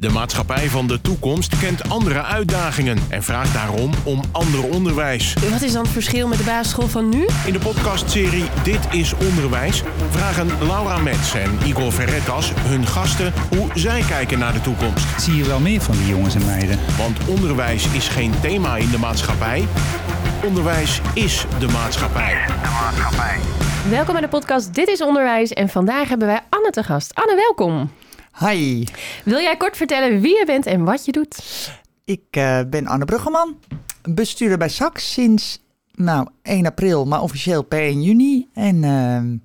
De maatschappij van de toekomst kent andere uitdagingen en vraagt daarom om ander onderwijs. Wat is dan het verschil met de basisschool van nu? In de podcastserie Dit is Onderwijs vragen Laura Metz en Igor Verretas hun gasten hoe zij kijken naar de toekomst. Zie je wel meer van die jongens en meiden? Want onderwijs is geen thema in de maatschappij. Onderwijs is de maatschappij. Welkom bij de podcast Dit is Onderwijs en vandaag hebben wij Anne te gast. Anne, welkom. Hi, Wil jij kort vertellen wie je bent en wat je doet? ik eh, ben Anne Bruggeman, bestuurder bij SAX sinds nou, 1 april, maar officieel per 1 juni. En ehm,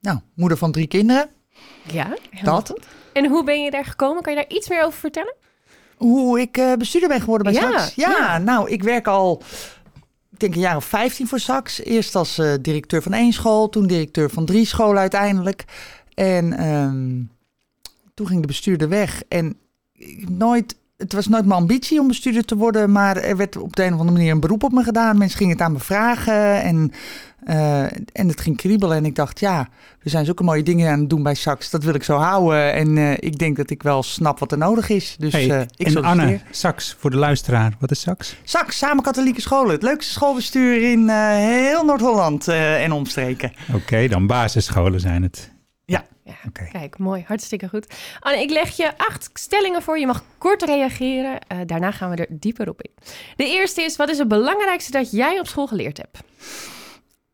nou, moeder van drie kinderen. Ja, Dat. goed. En hoe ben je daar gekomen? Kan je daar iets meer over vertellen? Hoe ik eh, bestuurder ben geworden bij Ja, SAX? Ja, ja. nou, ik werk al, ik denk een jaar of 15 voor SAX. Eerst als eh, directeur van één school, toen directeur van drie scholen uiteindelijk. En ehm, toen ging de bestuurder weg. En nooit, het was nooit mijn ambitie om bestuurder te worden, maar er werd op de een of andere manier een beroep op me gedaan. Mensen gingen het aan me vragen en, eh, en het ging kriebelen. En ik dacht, ja, we zijn zulke mooie dingen aan het doen bij SAX. Dat wil ik zo houden. En eh, ik denk dat ik wel snap wat er nodig is. Dus Hey, eh, ik en. Anne, Sax, voor de luisteraar. Wat is Sax? SAX, samen katholieke scholen. Het leukste schoolbestuur in heel Noord-Holland en omstreken. Oké, dan basisscholen zijn het. Ja, Oké. kijk, mooi. Hartstikke goed. Anne, ik leg je acht stellingen voor. Je mag kort reageren. Eh, daarna gaan we er dieper op in. De eerste is, wat is het belangrijkste dat jij op school geleerd hebt?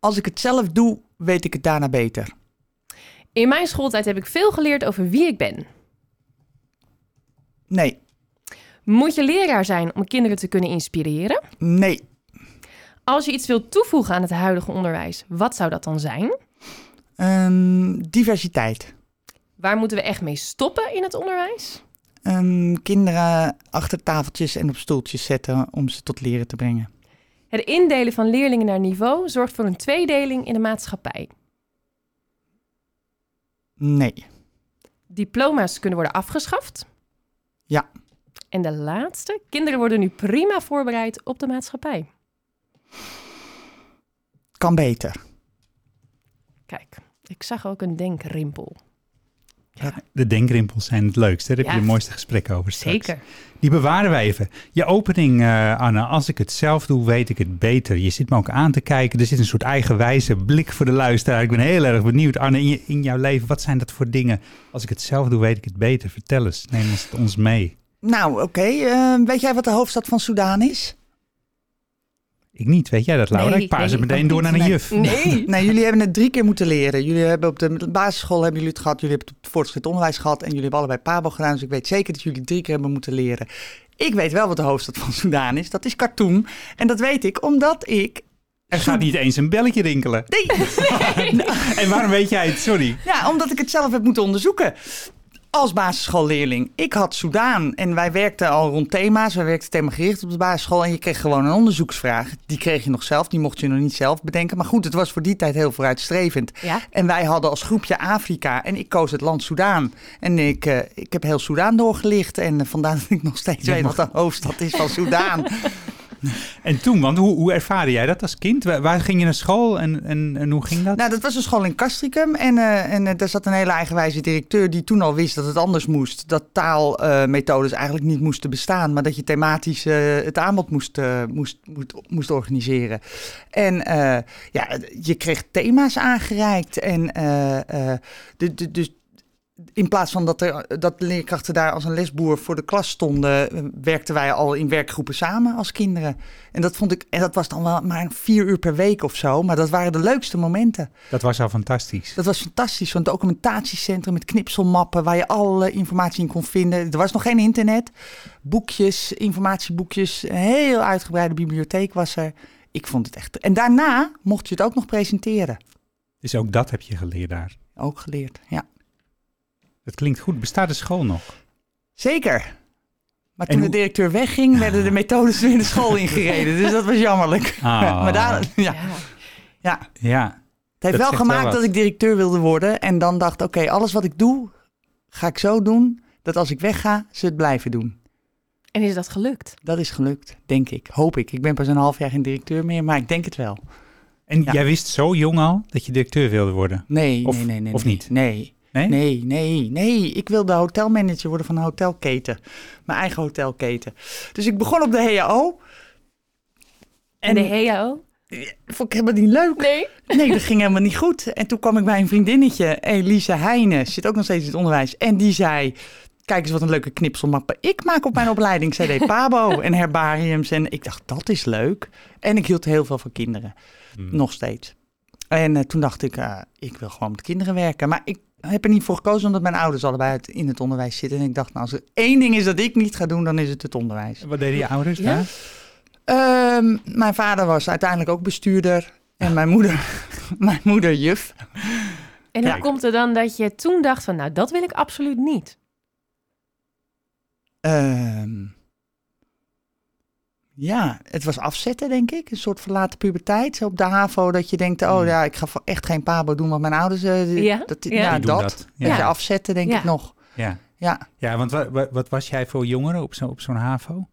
Als ik het zelf doe, weet ik het daarna beter. In mijn schooltijd heb ik veel geleerd over wie ik ben. Nee, Moet je leraar zijn om kinderen te kunnen inspireren? nee, Als je iets wilt toevoegen aan het huidige onderwijs, wat zou dat dan zijn? Ehm, diversiteit. Waar moeten we echt mee stoppen in het onderwijs? Ehm, kinderen achter tafeltjes en op stoeltjes zetten om ze tot leren te brengen. Het indelen van leerlingen naar niveau zorgt voor een tweedeling in de maatschappij. Nee, Diploma's kunnen worden afgeschaft. Ja. En de laatste, kinderen worden nu prima voorbereid op de maatschappij. kan beter. Kijk, ik zag ook een denkrimpel. De denkrimpels zijn het leukste. Daar heb Ja. je de mooiste gesprekken over straks. Zeker. Die bewaren wij even. Je opening, eh, Anne. Als ik het zelf doe, weet ik het beter. Je zit me ook aan te kijken. Er zit een soort eigenwijze blik voor de luisteraar. Ik ben heel erg benieuwd. Anne, in, je, in jouw leven, wat zijn dat voor dingen? Als ik het zelf doe, weet ik het beter. Vertel eens. Neem ons, ons mee. Nou, oké. ehm, weet jij wat de hoofdstad van Soudaan is? Ik niet. Weet jij dat, Laura? Nee, ik paas nee, het meteen door naar een Nee. juf. Nee. Nee, jullie hebben het drie keer moeten leren. Jullie hebben op de basisschool hebben jullie het gehad. Jullie hebben het voortgezet onderwijs gehad. En jullie hebben allebei PABO gedaan. Dus ik weet zeker dat jullie drie keer hebben moeten leren. Ik weet wel wat de hoofdstad van Soudaan is. Dat is Khartoum. En dat weet ik omdat ik... Er gaat niet eens een belletje rinkelen. Nee, En waarom weet jij het? Sorry. Ja, omdat ik het zelf heb moeten onderzoeken. Als basisschoolleerling. Ik had Soudaan en wij werkten al rond thema's. Wij werkten themagericht op de basisschool. En je kreeg gewoon een onderzoeksvraag. Die kreeg je nog zelf. Die mocht je nog niet zelf bedenken. Maar goed, het was voor die tijd heel vooruitstrevend. Ja, En wij hadden als groepje Afrika. En ik koos het land Soudaan. En ik, eh, ik heb heel Soudaan doorgelicht. En vandaar dat ik nog steeds Ja, weet wat de hoofdstad is van Soudaan. En toen, want hoe, hoe ervaarde jij dat als kind? Waar, ging je naar school en, en, hoe ging dat? Nou, dat was een school in Castricum. En, eh, en eh, daar zat een hele eigenwijze directeur die toen al wist dat het anders moest. Dat taalmethodes eigenlijk niet moesten bestaan, maar dat je thematisch eh, het aanbod moest, eh, moest, moest, moest organiseren. En eh, ja, je kreeg thema's aangereikt. En eh, eh, dus in plaats van dat, er, dat de leerkrachten daar als een lesboer voor de klas stonden, eh, werkten wij al in werkgroepen samen als kinderen. En dat vond ik, en dat was dan wel maar vier uur per week of zo, maar dat waren de leukste momenten. Dat was al fantastisch. Dat was fantastisch, zo'n documentatiecentrum met knipselmappen waar je alle informatie in kon vinden. Er was nog geen internet, boekjes, informatieboekjes, een heel uitgebreide bibliotheek was er. Ik vond het echt. En daarna mocht je het ook nog presenteren. Dus ook dat heb je geleerd daar. Ook geleerd, ja. Dat klinkt goed. Bestaat de school nog? Zeker. Maar En toen de directeur wegging, werden de methodes weer de school ingereden. Dus dat was jammerlijk. Ah. maar daar, ja, ja. ja. Het heeft Dat wel gemaakt dat ik directeur wilde worden. En dan dacht, oké, alles wat ik doe, ga ik zo doen dat als ik wegga, ze het blijven doen. En is dat gelukt? Dat is gelukt, denk ik. Hoop ik. Ik ben pas een half jaar geen directeur meer, maar ik denk het wel. En Ja. jij wist zo jong al dat je directeur wilde worden? Nee, Of- nee, nee, nee. of nee. niet? Nee. Nee? Nee, nee, nee. Ik wilde hotelmanager worden van een hotelketen. Mijn eigen hotelketen. Dus ik begon op de HAO. En de HAO? vond ik helemaal niet leuk. Nee. Nee, dat ging helemaal niet goed. En toen kwam ik bij een vriendinnetje, Elise Heijnen, zit ook nog steeds in het onderwijs. En die zei, kijk eens wat een leuke knipselmappen ik maak op mijn opleiding. Zij deed Pabo en herbariums. En ik dacht, dat is leuk. En ik hield heel veel van kinderen. Hmm. Nog steeds. En eh, toen dacht ik, eh, ik wil gewoon met kinderen werken. Maar ik heb er niet voor gekozen omdat mijn ouders allebei uit- in het onderwijs zitten. En ik dacht, nou, als er één ding is dat ik niet ga doen, dan is het het onderwijs. Wat deden je ouders Ja? daar? Ehm, mijn vader was uiteindelijk ook bestuurder. En mijn moeder, mijn moeder juf. En hoe Kijk. komt het dan dat je toen dacht van, nou, dat wil ik absoluut niet? Ehm, ja, het was afzetten, denk ik. Een soort verlaten puberteit. Zo op de HAVO dat je denkt, oh Hmm. ja, ik ga echt geen pabo doen wat mijn ouders... eh, Ja? Dat, Ja. ja, dat. je afzetten, denk Ja. ik nog. Ja. Ja, Ja, want wat, wat, wat was jij voor jongeren op zo'n op zo'n HAVO?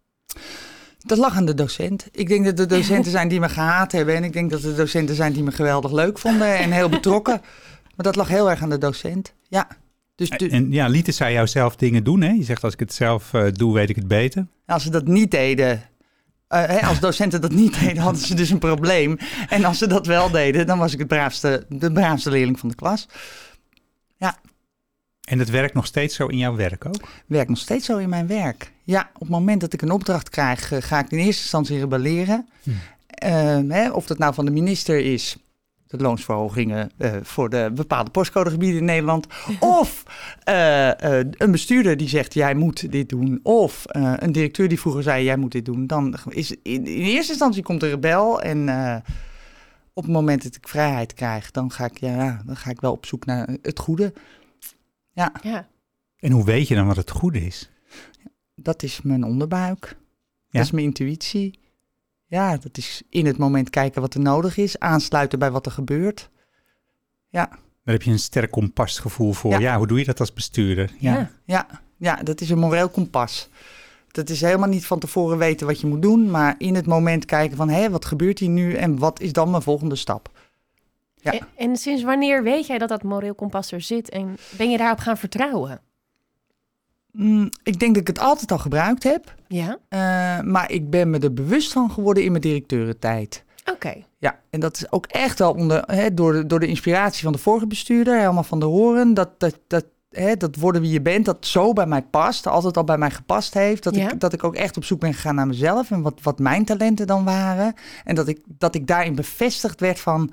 dat lag aan de docent. Ik denk dat er docenten zijn die me gehaat hebben. En ik denk dat er docenten zijn die me geweldig leuk vonden en heel betrokken. Maar dat lag heel erg aan de docent. Ja. Dus, dus En ja, lieten zij jou zelf dingen doen, hè? Je zegt, als ik het zelf eh, doe, weet ik het beter. als ze dat niet deden, eh, als docenten dat niet deden, hadden ze dus een probleem. En als ze dat wel deden, dan was ik het braafste, de braafste leerling van de klas. En dat werkt nog steeds zo in jouw werk ook? Werkt nog steeds zo in mijn werk. Ja, op het moment dat ik een opdracht krijg, eh, ga ik in eerste instantie rebelleren. Hm. Ehm, hè, of dat nou van de minister is, de loonsverhogingen eh, voor de bepaalde postcodegebieden in Nederland. Of eh, eh, een bestuurder die zegt, jij moet dit doen. Of eh, een directeur die vroeger zei, jij moet dit doen. Dan is in, in eerste instantie komt de rebel en... eh, op het moment dat ik vrijheid krijg, dan ga ik, ja, dan ga ik wel op zoek naar het goede. Ja. En hoe weet je dan wat het goede is? Dat is mijn onderbuik. Ja? Dat is mijn intuïtie. Ja, dat is in het moment kijken wat er nodig is. Aansluiten bij wat er gebeurt. Daar heb je een sterk kompasgevoel voor. Ja. Ja. hoe doe je dat als bestuurder? Ja. Ja. Ja, ja, dat is een moreel kompas. Dat is helemaal niet van tevoren weten wat je moet doen. Maar in het moment kijken van, hé, wat gebeurt hier nu? En wat is dan mijn volgende stap? Ja. En, en sinds wanneer weet jij dat dat moreel kompas er zit en ben je daarop gaan vertrouwen? Mm, ik denk dat ik het altijd al gebruikt heb. Ja? eh, maar ik ben me er bewust van geworden in mijn directeurentijd. Oké. Ja, en dat is ook echt wel onder, hè, door, de, door de inspiratie van de vorige bestuurder, helemaal van de Horen. Dat, dat, dat, hè, dat worden wie je bent, dat zo bij mij past, altijd al bij mij gepast heeft. Dat, Ja. ik, dat ik ook echt op zoek ben gegaan naar mezelf en wat, wat mijn talenten dan waren. En dat ik, dat ik daarin bevestigd werd van,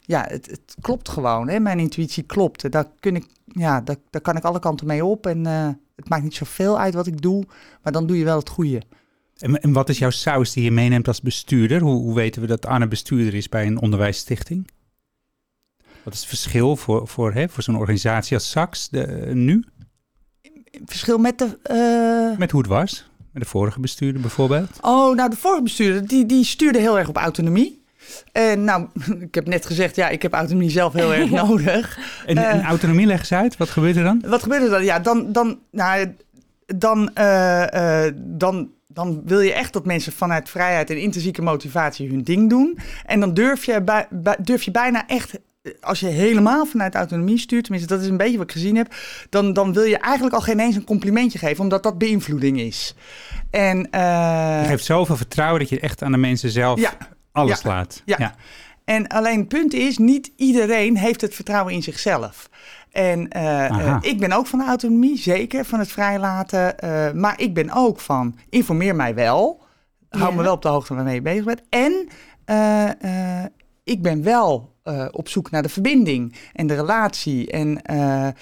ja, het, het klopt gewoon. Hè? Mijn intuïtie klopt. Daar, kun ik, ja, daar, daar kan ik alle kanten mee op. En eh, het maakt niet zoveel uit wat ik doe, maar dan doe je wel het goede. En, en wat is jouw saus die je meeneemt als bestuurder? Hoe, hoe weten we dat Anne bestuurder is bij een onderwijsstichting? Wat is het verschil voor, voor, hè, voor zo'n organisatie als SAX de, nu? Verschil met de... eh, Met hoe het was? Met de vorige bestuurder bijvoorbeeld? Oh, nou, de vorige bestuurder, die, die stuurde heel erg op autonomie. En nou, ik heb net gezegd, ja, ik heb autonomie zelf heel erg nodig. En, Eh. en autonomie, leg eens uit. Wat gebeurt er dan? Wat gebeurt er dan? Ja, dan, dan, nou, dan, eh, eh, dan, dan wil je echt dat mensen vanuit vrijheid en intrinsieke motivatie hun ding doen. En dan durf je, bij, bij- durf je bijna echt, als je helemaal vanuit autonomie stuurt, tenminste dat is een beetje wat ik gezien heb, dan, dan wil je eigenlijk al geen eens een complimentje geven, omdat dat beïnvloeding is. En, eh, Je geeft zoveel vertrouwen dat je echt aan de mensen zelf ja, alles ja, laat. ja. En alleen het punt is, niet iedereen heeft het vertrouwen in zichzelf. En eh, eh, ik ben ook van de autonomie, zeker, van het vrijlaten. eh, maar ik ben ook van, informeer mij wel. Hou me wel op de hoogte waarmee je bezig bent. En eh, eh, ik ben wel eh, op zoek naar de verbinding en de relatie. En eh, eh,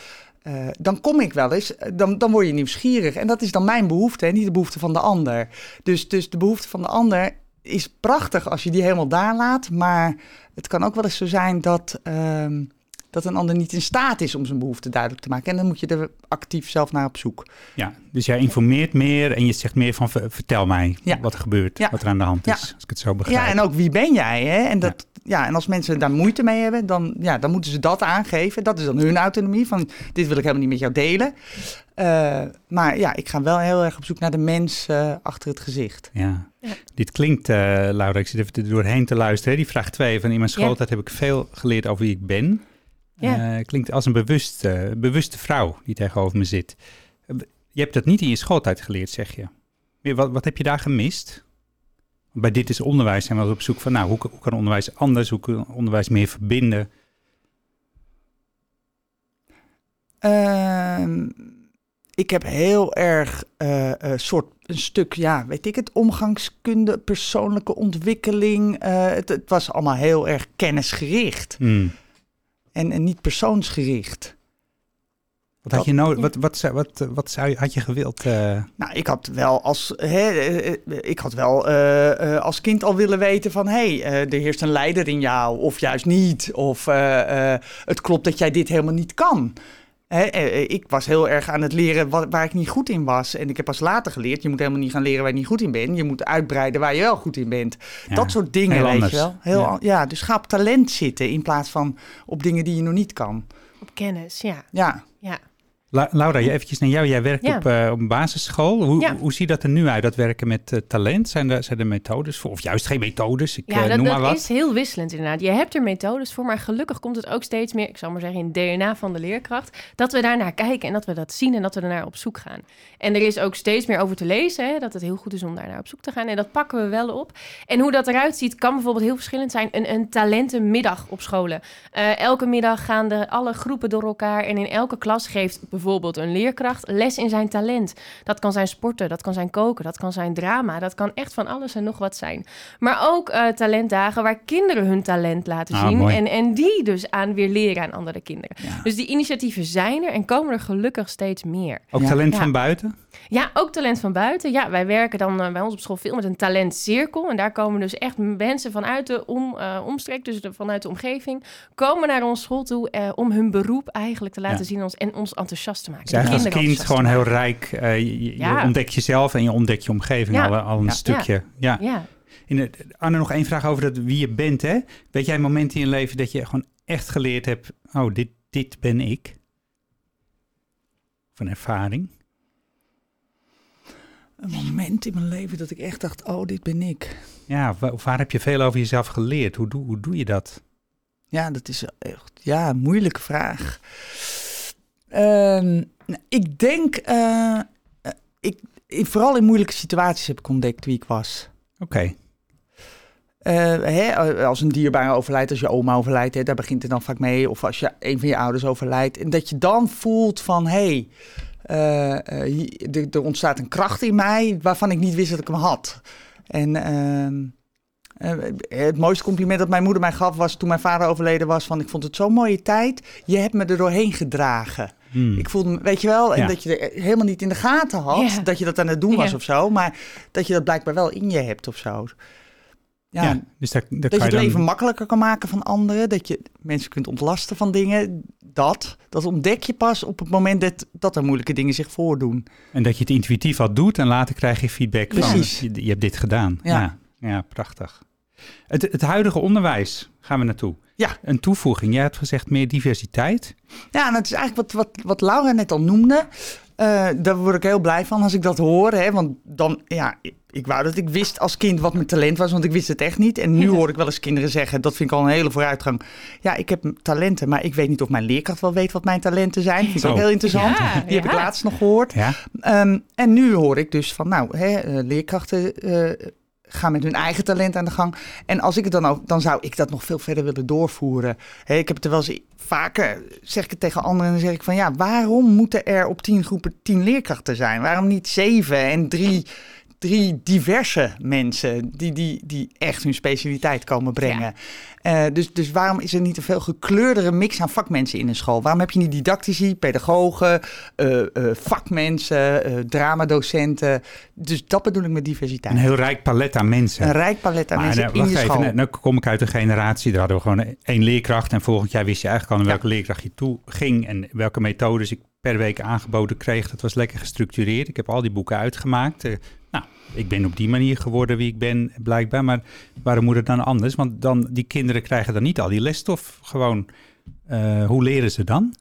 dan kom ik wel eens, dan, dan word je nieuwsgierig. En dat is dan mijn behoefte en niet de behoefte van de ander. Dus, dus de behoefte van de ander is prachtig als je die helemaal daar laat. Maar het kan ook wel eens zo zijn dat, ehm, dat een ander niet in staat is om zijn behoefte duidelijk te maken. En dan moet je er actief zelf naar op zoek. Ja, dus jij informeert meer en je zegt meer van ver- vertel mij Ja. wat er gebeurt, Ja. wat er aan de hand Ja. is, als ik het zo begrijp. Ja, en ook wie ben jij? Hè? En, dat, ja. en als mensen daar moeite mee hebben, dan, ja, dan moeten ze dat aangeven. Dat is dan hun autonomie, van dit wil ik helemaal niet met jou delen. Eh, maar ja, ik ga wel heel erg op zoek naar de mens achter het gezicht. Ja. Ja. Dit klinkt, eh, Laura, ik zit even er doorheen te luisteren. hè. Die vraag 2 van in mijn schooltijd heb ik veel geleerd over wie ik ben. Ja. Eh, klinkt als een bewust, eh, bewuste vrouw die tegenover me zit. Eh, Je hebt dat niet in je schooltijd geleerd, zeg je. Wat, wat heb je daar gemist? Bij dit is onderwijs zijn we op zoek van, nou, hoe, hoe kan onderwijs anders? Hoe kan onderwijs meer verbinden? Ehm, ik heb heel erg eh, soort een stuk, ja, weet ik het, omgangskunde, persoonlijke ontwikkeling. het, het was allemaal heel erg kennisgericht Hmm. En, en niet persoonsgericht. Wat had je? Ja. Wat, wat, zou, wat, wat zou had je gewild? eh, Nou, ik had wel als, hè, eh, eh, ik had wel als kind al willen weten van, hé, hey, er heerst een leider in jou, of juist niet, of het klopt dat jij dit helemaal niet kan. Eh, eh, ik was heel erg aan het leren wat, waar ik niet goed in was. En ik heb pas later geleerd, je moet helemaal niet gaan leren waar je niet goed in bent. Je moet uitbreiden waar je wel goed in bent. ja, dat soort dingen, heel weet anders. je wel. Heel, Ja. ja. dus ga op talent zitten in plaats van op dingen die je nog niet kan. Op kennis, ja. Ja. Ja. La- Laura, je eventjes naar jou. Jij werkt Ja. op, eh, op een basisschool. Hoe, Ja. hoe ziet dat er nu uit, dat werken met eh, talent? Zijn er, zijn er methodes voor? Of juist geen methodes? Ik Ja, eh, dat, noem maar dat wat. is heel wisselend inderdaad. Je hebt er methodes voor, maar gelukkig komt het ook steeds meer, ik zal maar zeggen, in het DNA van de leerkracht, dat we daar naar kijken en dat we dat zien en dat we er naar op zoek gaan. En er is ook steeds meer over te lezen, hè, dat het heel goed is om daar naar op zoek te gaan. En dat pakken we wel op. En hoe dat eruit ziet, kan bijvoorbeeld heel verschillend zijn. Een, een talentenmiddag op scholen. Elke middag gaan de, alle groepen door elkaar en in elke klas geeft bijvoorbeeld een leerkracht les in zijn talent. Dat kan zijn sporten, dat kan zijn koken, dat kan zijn drama, dat kan echt van alles en nog wat zijn. Maar ook eh, talentdagen waar kinderen hun talent laten Ah, zien. mooi. En, en die dus aan weer leren aan andere kinderen. Ja. Dus die initiatieven zijn er en komen er gelukkig steeds meer. Ook Ja. talent Ja. van buiten? Ja, ook talent van buiten. Ja, wij werken dan eh, bij ons op school veel met een talentcirkel. En daar komen dus echt mensen vanuit de om, eh, omstreek, dus de, vanuit de omgeving, komen naar ons school toe eh, om hun beroep eigenlijk te laten Ja. zien ons, en ons enthousiast te maken. Als kind gewoon heel rijk. eh, je, je Ja. ontdekt jezelf en je ontdekt je omgeving Ja. al, al een Ja. stukje. Ja. In het, Anne, nog één vraag over dat, wie je bent. Hè? Weet jij een moment in je leven dat je gewoon echt geleerd hebt... oh, dit, dit ben ik? Van ervaring? Een moment in mijn leven dat ik echt dacht, oh, dit ben ik. Ja, waar heb je veel over jezelf geleerd? Hoe doe, hoe doe je dat? Ja, dat is echt ja, een moeilijke vraag. Ehm, nou, ik denk, eh, eh, ik, vooral in moeilijke situaties heb ik ontdekt wie ik was. Oké. Eh, hè, als een dierbare overlijdt, als je oma overlijdt, hè, daar begint het dan vaak mee. Of als je een van je ouders overlijdt. En dat je dan voelt van, hé, hey, eh, eh, er, ontstaat een kracht in mij waarvan ik niet wist dat ik hem had. En ehm, eh, het mooiste compliment dat mijn moeder mij gaf was toen mijn vader overleden was van, ik vond het zo'n mooie tijd. Je hebt me er doorheen gedragen. Hmm. Ik voelde me, weet je wel, en Ja. dat je er helemaal niet in de gaten had Ja. dat je dat aan het doen was Ja. of zo, maar dat je dat blijkbaar wel in je hebt of zo. Ja, ja. dus daar, daar dat kan je het dan- leven makkelijker kan maken van anderen, dat je mensen kunt ontlasten van dingen, dat, dat ontdek je pas op het moment dat, dat er moeilijke dingen zich voordoen. En dat je het intuïtief al doet en later krijg je feedback Precies. van... Je, je hebt dit gedaan. Ja. Ja, ja, prachtig. Het, het huidige onderwijs, gaan we naartoe. Ja. Een toevoeging. Jij hebt gezegd meer diversiteit. Ja, en dat is eigenlijk wat, wat, wat Laura net al noemde. Eh, daar word ik heel blij van als ik dat hoor. Hè? Want dan, ja, ik, ik wou dat ik wist als kind wat mijn talent was, want ik wist het echt niet. En nu hoor ik wel eens kinderen zeggen, dat vind ik al een hele vooruitgang. Ja, ik heb talenten, maar ik weet niet of mijn leerkracht wel weet wat mijn talenten zijn. Vind ik Zo. ook heel interessant. Ja, Die heb ik laatst nog gehoord. Ja. Ehm, en nu hoor ik dus van, nou, hè, eh, leerkrachten eh, gaan met hun eigen talent aan de gang. En als ik het dan ook, dan zou ik dat nog veel verder willen doorvoeren. Ik heb het er wel eens vaker, zeg ik het tegen anderen, en dan zeg ik van, ja, waarom moeten er op tien groepen tien leerkrachten zijn? Waarom niet zeven en drie, drie diverse mensen die, die, die echt hun specialiteit komen brengen? Eh, dus, dus waarom is er niet een veel gekleurdere mix aan vakmensen in een school? Waarom heb je niet didactici, pedagogen, eh, eh, vakmensen, dramadocenten? Dus dat bedoel ik met diversiteit. Een heel rijk palet aan mensen. Een rijk palet aan Maar mensen nou, in wacht je even, school. nou, nou kom ik uit een generatie, daar hadden we gewoon één leerkracht. En volgend jaar wist je eigenlijk al Ja. welke leerkracht je toe ging en welke methodes ik per week aangeboden kreeg. Dat was lekker gestructureerd. Ik heb al die boeken uitgemaakt. Ik ben op die manier geworden wie ik ben, blijkbaar. Maar waarom moet het dan anders? Want dan, die kinderen krijgen dan niet al die lesstof gewoon. Eh, hoe leren ze dan?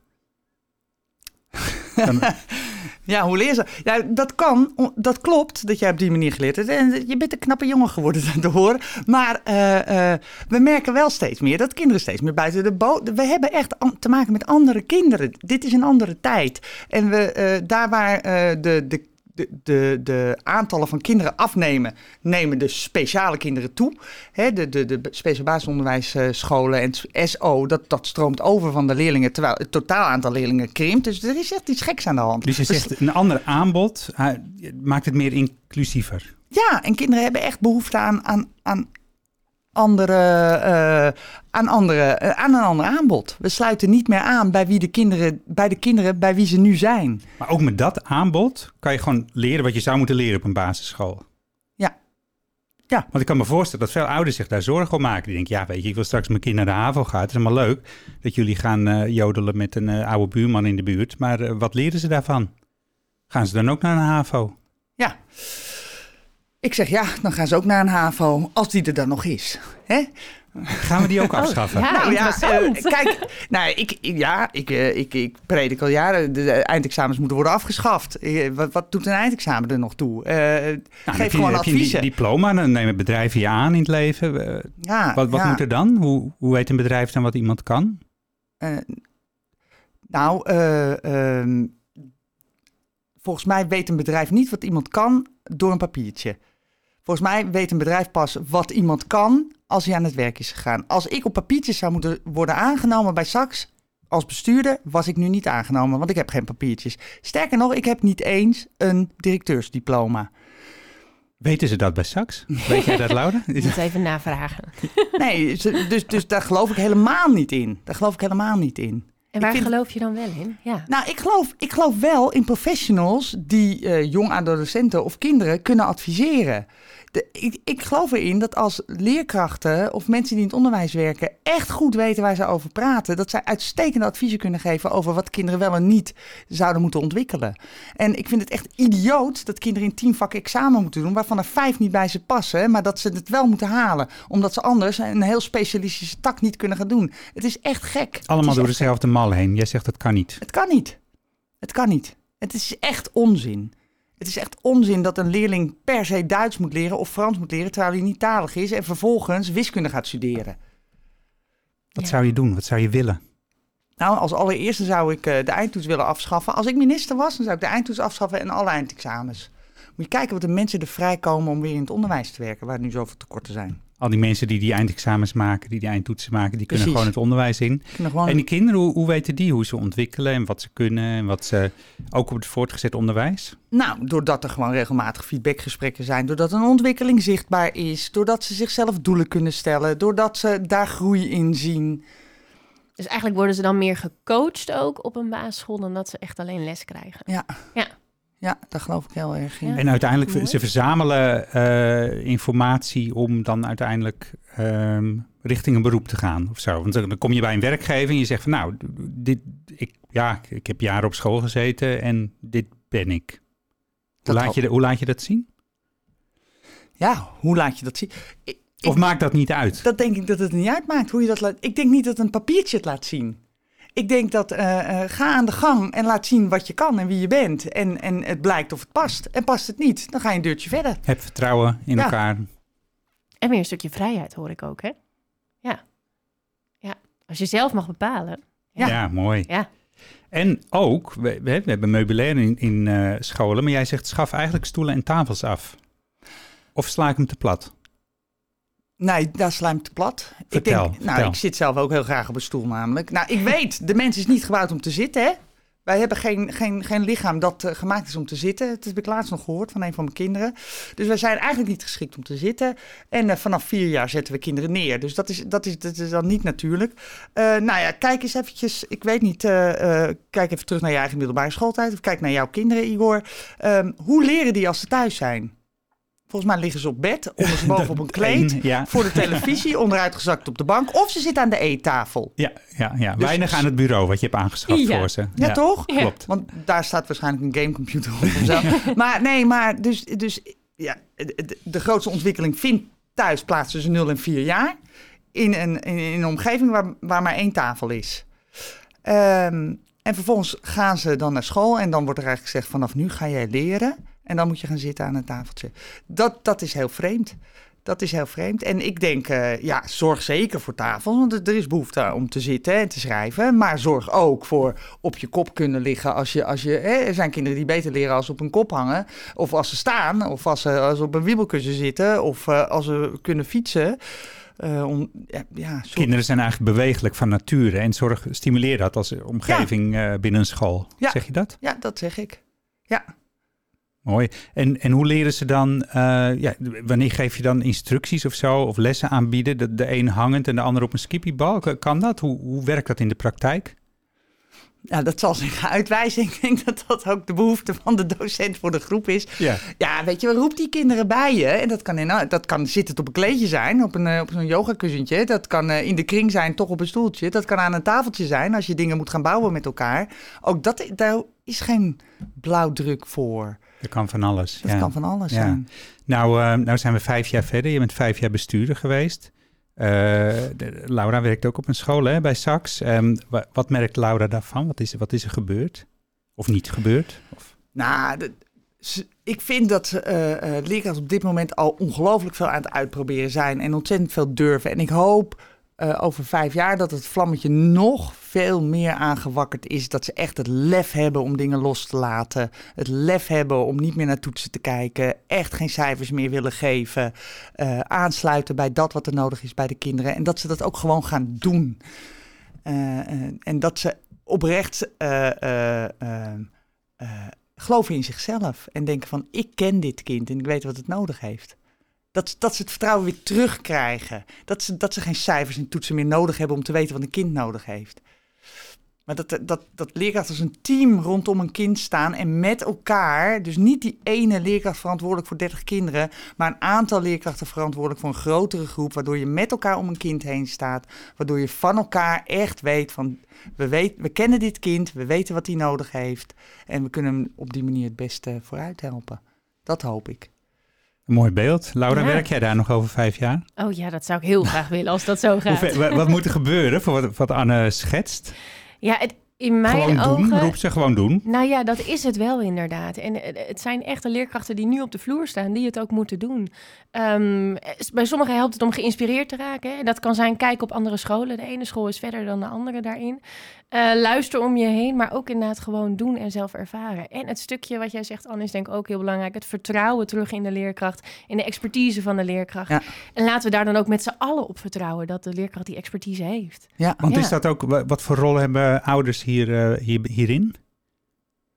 dan Ja, hoe leer ze? Ja, dat kan. Dat klopt dat jij op die manier geleerd hebt. En je bent een knappe jongen geworden horen. Maar eh, eh, we merken wel steeds meer dat kinderen steeds meer buiten de boot. We hebben echt te maken met andere kinderen. Dit is een andere tijd. En we, daar waar de, de, de, de, de aantallen van kinderen afnemen, nemen de speciale kinderen toe. Hè, de, de, de speciaal basisonderwijsscholen en SO, dat, dat stroomt over van de leerlingen, terwijl het totaal aantal leerlingen krimpt. Dus er is echt iets geks aan de hand. Dus je We zegt een ander aanbod maakt het meer inclusiever. Ja, en kinderen hebben echt behoefte aan, aan, aan, andere, eh, aan, andere, eh, aan een ander aanbod. We sluiten niet meer aan bij, wie de kinderen, bij de kinderen bij wie ze nu zijn. Maar ook met dat aanbod kan je gewoon leren wat je zou moeten leren op een basisschool. Ja. Ja. Want ik kan me voorstellen dat veel ouders zich daar zorgen om maken. Die denken, ja weet je, ik wil straks mijn kind naar de HAVO gaan. Het is allemaal leuk dat jullie gaan eh, jodelen met een oude buurman in de buurt. Maar wat leren ze daarvan? Gaan ze dan ook naar een HAVO? Ja. Ik zeg ja, dan gaan ze ook naar een HAVO, als die er dan nog is. Hè? Gaan we die ook afschaffen? ja. nou ja, interessant. eh, kijk, nou, ik, ja, ik, eh, ik, ik predik al jaren, de, de eindexamens moeten worden afgeschaft. Eh, wat, wat doet een eindexamen er nog toe? Eh, Nou, geef heb je, gewoon heb je adviezen. diploma, dan nemen bedrijven je aan in het leven. Ja, wat wat ja. moet er dan? Hoe, hoe weet een bedrijf dan wat iemand kan? Eh, nou, eh, ehm, volgens mij weet een bedrijf niet wat iemand kan door een papiertje. Volgens mij weet een bedrijf pas wat iemand kan als hij aan het werk is gegaan. Als ik op papiertjes zou moeten worden aangenomen bij Sax als bestuurder, was ik nu niet aangenomen, want ik heb geen papiertjes. Sterker nog, ik heb niet eens een directeursdiploma. Weten ze dat bij Sax? Weet jij dat, Laura? Moet even navragen. Nee, dus, dus daar geloof ik helemaal niet in. Daar geloof ik helemaal niet in. En waar vind- geloof je dan wel in? Ja. Nou, ik geloof, ik geloof wel in professionals die eh, jong adolescenten of kinderen kunnen adviseren. De, ik, ik geloof erin dat als leerkrachten of mensen die in het onderwijs werken echt goed weten waar ze over praten, dat zij uitstekende adviezen kunnen geven over wat kinderen wel en niet zouden moeten ontwikkelen. En ik vind het echt idioot dat kinderen in tien vakken examen moeten doen, waarvan er vijf niet bij ze passen, maar dat ze het wel moeten halen, omdat ze anders een heel specialistische tak niet kunnen gaan doen. Het is echt gek. Het allemaal door dezelfde mal heen. Jij zegt dat kan niet. het kan niet. Het kan niet. Het is echt onzin. Het is echt onzin dat een leerling per se Duits moet leren of Frans moet leren terwijl hij niet talig is en vervolgens wiskunde gaat studeren. Wat Ja. zou je doen? Wat zou je willen? Nou, als allereerste zou ik eh, de eindtoets willen afschaffen. Als ik minister was, dan zou ik de eindtoets afschaffen en alle eindexamens. Moet je kijken wat de mensen er vrijkomen om weer in het onderwijs te werken, waar nu zoveel tekorten zijn. Al die mensen die die eindexamens maken, die die eindtoetsen maken, die kunnen Precies. gewoon het onderwijs in. Gewoon... En die kinderen, hoe, hoe weten die hoe ze ontwikkelen en wat ze kunnen en wat ze ook op het voortgezet onderwijs? Nou, doordat er gewoon regelmatig feedbackgesprekken zijn, doordat een ontwikkeling zichtbaar is, doordat ze zichzelf doelen kunnen stellen, doordat ze daar groei in zien. Dus eigenlijk worden ze dan meer gecoacht ook op een basisschool dan dat ze echt alleen les krijgen. Ja. Ja. Ja, daar geloof ik heel erg in. Ja. En uiteindelijk, mooi. ze verzamelen eh, informatie om dan uiteindelijk ehm, richting een beroep te gaan of zo. Want dan kom je bij een werkgever en je zegt van nou, dit, ik, ja, ik heb jaren op school gezeten en dit ben ik. Hoe laat, je, hoe laat je dat zien? Ja, hoe laat je dat zien? Ik, ik- Of maakt dat niet uit? dat denk ik dat het niet uitmaakt hoe je dat laat. Ik denk niet dat een papiertje het laat zien. Ik denk dat eh, eh, ga aan de gang en laat zien wat je kan en wie je bent. En, en het blijkt of het past. En past het niet, dan ga je een deurtje verder. Heb vertrouwen in Ja. elkaar. En weer een stukje vrijheid hoor ik ook, hè? Ja. Ja. Als je zelf mag bepalen. Ja, Ja. mooi. Ja. En ook, we, we, we hebben meubilair in, in eh, scholen, maar jij zegt schaf eigenlijk stoelen en tafels af. Of sla ik hem te plat? Nee, daar slijmt te plat. Vertel, ik denk, nou, vertel. ik zit zelf ook heel graag op een stoel namelijk. Nou, ik weet, de mens is niet gebouwd om te zitten, hè? Wij hebben geen, geen, geen lichaam dat eh, gemaakt is om te zitten. Dat heb ik laatst nog gehoord van een van mijn kinderen. Dus wij zijn eigenlijk niet geschikt om te zitten. En eh, vanaf vier jaar zetten we kinderen neer. Dus dat is, dat is, dat is dan niet natuurlijk. Eh, nou ja, kijk eens eventjes. Ik weet niet, kijk even terug naar je eigen middelbare schooltijd. Of kijk naar jouw kinderen, Igor. Ehm, hoe leren die als ze thuis zijn? Volgens mij liggen ze op bed, ondersteboven op een kleed ja. voor de televisie, onderuitgezakt op de bank. Of ze zitten aan de eettafel. Ja, ja, ja. Dus- weinig aan het bureau wat je hebt aangeschaft Ja. voor ze. Ja, toch? Ja. Klopt. Want daar staat waarschijnlijk een gamecomputer op of zo. maar nee, maar dus, dus ja, de, de grootste ontwikkeling vindt thuis plaats tussen 0 en 4 jaar. In een, in, in een omgeving waar, waar maar één tafel is. Ehm, En vervolgens gaan ze dan naar school en dan wordt er eigenlijk gezegd vanaf nu ga jij leren. En dan moet je gaan zitten aan een tafeltje. Dat, dat is heel vreemd. Dat is heel vreemd. En ik denk, uh, ja, zorg zeker voor tafels, want er is behoefte om te zitten en te schrijven. Maar zorg ook voor op je kop kunnen liggen als je, als je hè, er zijn kinderen die beter leren als ze op een kop hangen. Of als ze staan, of als ze, als ze op een wiebelkussen zitten, of uh, als ze kunnen fietsen. Uh, om, ja, ja, Kinderen zijn eigenlijk bewegelijk van nature en zorg, stimuleer dat als omgeving ja. binnen een school. Zeg je dat? Ja, dat zeg ik. Ja. Mooi. En, en hoe leren ze dan, uh, ja, wanneer geef je dan instructies of zo, of lessen aanbieden? De, de een hangend en de ander op een skippiebal. Kan dat? Hoe, hoe werkt dat in de praktijk? Ja, dat zal zich uitwijzen. Ik denk dat dat ook de behoefte van de docent voor de groep is. Ja, ja weet je, roep die kinderen bij je. En dat kan, in, dat kan zitten op een kleedje zijn, op, een, op zo'n yogakussentje. Dat kan in de kring zijn, toch op een stoeltje. Dat kan aan een tafeltje zijn, als je dingen moet gaan bouwen met elkaar. Ook dat, daar is geen blauwdruk voor. Dat kan van alles. Dat ja. kan van alles ja. zijn. Nou, uh, nou zijn we vijf jaar verder. Je bent vijf jaar bestuurder geweest. Uh, de, Laura werkt ook op een school hè, bij Sax. Um, wat merkt Laura daarvan? Wat is, wat is er gebeurd? Of niet gebeurd? Of? Nou, de, ik vind dat uh, leerkrachten op dit moment al ongelooflijk veel aan het uitproberen zijn. En ontzettend veel durven. En ik hoop uh, over vijf jaar dat het vlammetje nog veel meer aangewakkerd is. Dat ze echt het lef hebben om dingen los te laten. Het lef hebben om niet meer naar toetsen te kijken. Echt geen cijfers meer willen geven. Uh, aansluiten bij dat wat er nodig is bij de kinderen. En dat ze dat ook gewoon gaan doen. Uh, en dat ze oprecht geloven in zichzelf. En denken van ik ken dit kind en ik weet wat het nodig heeft. Dat, dat ze het vertrouwen weer terugkrijgen. Dat ze, dat ze geen cijfers en toetsen meer nodig hebben om te weten wat een kind nodig heeft. Maar dat, dat, dat leerkrachten als een team rondom een kind staan en met elkaar, dus niet die ene leerkracht verantwoordelijk voor 30 kinderen, maar een aantal leerkrachten verantwoordelijk voor een grotere groep, waardoor je met elkaar om een kind heen staat, waardoor je van elkaar echt weet van, we, weet, we kennen dit kind, we weten wat hij nodig heeft en we kunnen hem op die manier het beste vooruit helpen. Dat hoop ik. Een mooi beeld. Laura, ja. werk jij daar nog over vijf jaar? Oh ja, dat zou ik heel graag willen als dat zo gaat. Hoe, wat moet er gebeuren voor wat, wat Anne schetst? Ja, het, in mijn gewoon ogen... doen, roep ze gewoon doen. Nou ja, dat is het wel inderdaad. En het zijn echte leerkrachten die nu op de vloer staan, die het ook moeten doen. Um, bij sommigen helpt het om geïnspireerd te raken. Hè? Dat kan zijn kijken op andere scholen. De ene school is verder dan de andere daarin. Uh, luister om je heen, maar ook inderdaad gewoon doen en zelf ervaren. En het stukje wat jij zegt, Anne, is denk ik ook heel belangrijk. Het vertrouwen terug in de leerkracht, in de expertise van de leerkracht. Ja. En laten we daar dan ook met z'n allen op vertrouwen dat de leerkracht die expertise heeft. Ja, want ja. is dat ook, wat voor rol hebben ouders hier, uh, hier, hierin?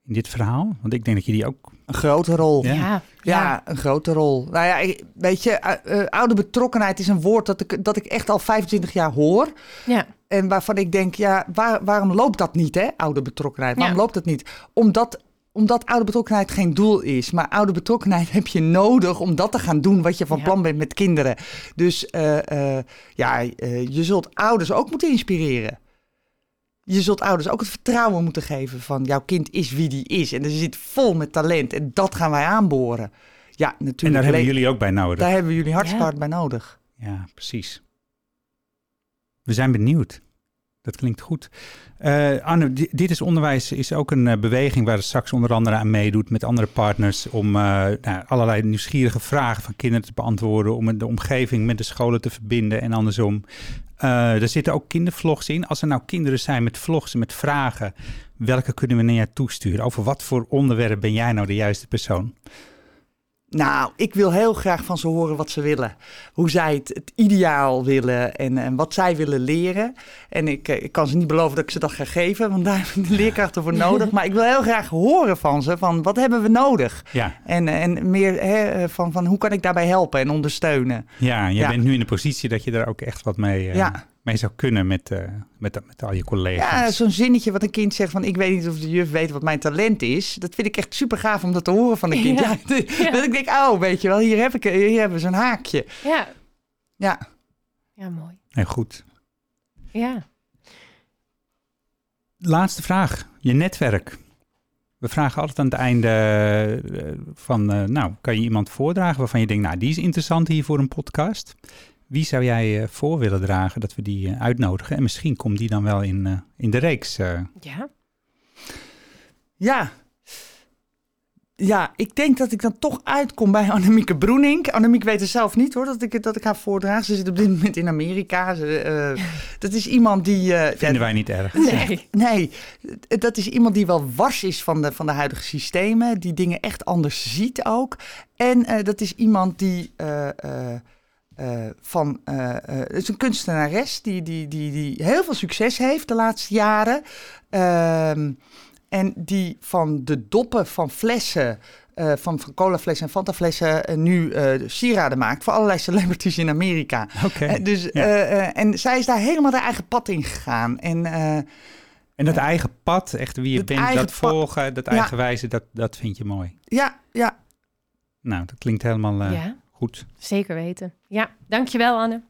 In dit verhaal? Want ik denk dat je die ook... Een grote rol. Ja, ja, ja een grote rol. Nou ja, weet je, uh, oude betrokkenheid is een woord dat ik, dat ik echt al 25 jaar hoor. Ja. En waarvan ik denk, ja, waar, waarom loopt dat niet, hè? Oude betrokkenheid. Waarom ja. loopt dat niet? Omdat, omdat oude betrokkenheid geen doel is. Maar oude betrokkenheid heb je nodig om dat te gaan doen wat je van ja. plan bent met kinderen. Dus uh, uh, ja, uh, je zult ouders ook moeten inspireren. Je zult ouders ook het vertrouwen moeten geven van jouw kind is wie die is. En er zit vol met talent en dat gaan wij aanboren. Ja, natuurlijk. En daar hebben jullie ook bij nodig. Daar hebben jullie hartstikke hard bij nodig. Ja, precies. We zijn benieuwd. Dat klinkt goed. Uh, dit is onderwijs is ook een uh, beweging waar de straks onder andere aan meedoet met andere partners om uh, nou, allerlei nieuwsgierige vragen van kinderen te beantwoorden, om de omgeving met de scholen te verbinden en andersom. er zitten ook kindervlogs in. Als er nou kinderen zijn met vlogs met vragen, welke kunnen we naar jou toesturen? Over wat voor onderwerp ben jij nou de juiste persoon? Nou, ik wil heel graag van ze horen wat ze willen. Hoe zij het, het ideaal willen en, en, wat zij willen leren. En ik, ik, kan ze niet beloven dat ik ze dat ga geven, want daar hebben de leerkrachten voor nodig. Maar ik wil heel graag horen van ze, van wat hebben we nodig? Ja. En, en meer hè, van, van hoe kan ik daarbij helpen en ondersteunen? Ja, je ja. bent nu in de positie dat je daar ook echt wat mee... Uh... Ja mee zou kunnen met, uh, met, met al je collega's. Ja, zo'n zinnetje wat een kind zegt van... ik weet niet of de juf weet wat mijn talent is. Dat vind ik echt super gaaf om dat te horen van een kind. Ja. Ja, ja. Dat ik denk, oh, weet je wel, hier, heb ik, hier hebben we zo'n haakje. Ja. Ja. Ja, mooi. En goed. Ja. Laatste vraag. Je netwerk. We vragen altijd aan het einde van... Uh, nou, kan je iemand voordragen waarvan je denkt... nou, die is interessant hier voor een podcast... Wie zou jij uh, voor willen dragen dat we die uh, uitnodigen? En misschien komt die dan wel in, uh, in de reeks. Ja. Ja. Ja, ik denk dat ik dan toch uitkom bij Annemieke Broenink. Annemiek weet het zelf niet hoor, dat ik, dat ik haar voordraag. Ze zit op dit moment in Amerika. Ze, eh, dat is iemand die... eh, Vinden wij niet erg. Nee. Nee, dat is iemand die wel wars is van de, van de huidige systemen. Die dingen echt anders ziet ook. En eh, dat is iemand die... eh, eh, eh, van, eh, eh, het is een kunstenares die, die, die, die heel veel succes heeft de laatste jaren. Ehm, en die van de doppen van flessen, eh, van, van colaflessen en fantaflessen, eh, nu eh, sieraden maakt voor allerlei celebrities in Amerika. Oké. Eh, dus, Ja. eh, eh, en zij is daar helemaal haar eigen pad in gegaan. En eh, En dat eigen pad, echt wie je bent, dat pad. volgen, dat Ja. eigen wijze, dat, dat vind je mooi. ja, ja, Nou, dat klinkt helemaal eh, Ja, goed. zeker weten. Ja, dankjewel Anne.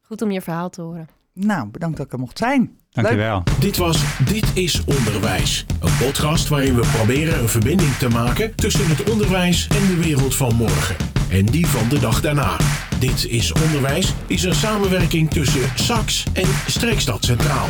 Goed om je verhaal te horen. nou bedankt dat ik er mocht zijn. Dankjewel. Dit was Dit is Onderwijs. Een podcast waarin we proberen een verbinding te maken tussen het onderwijs en de wereld van morgen. En die van de dag daarna. Dit is Onderwijs is een samenwerking tussen SAX en Streekstad Centraal.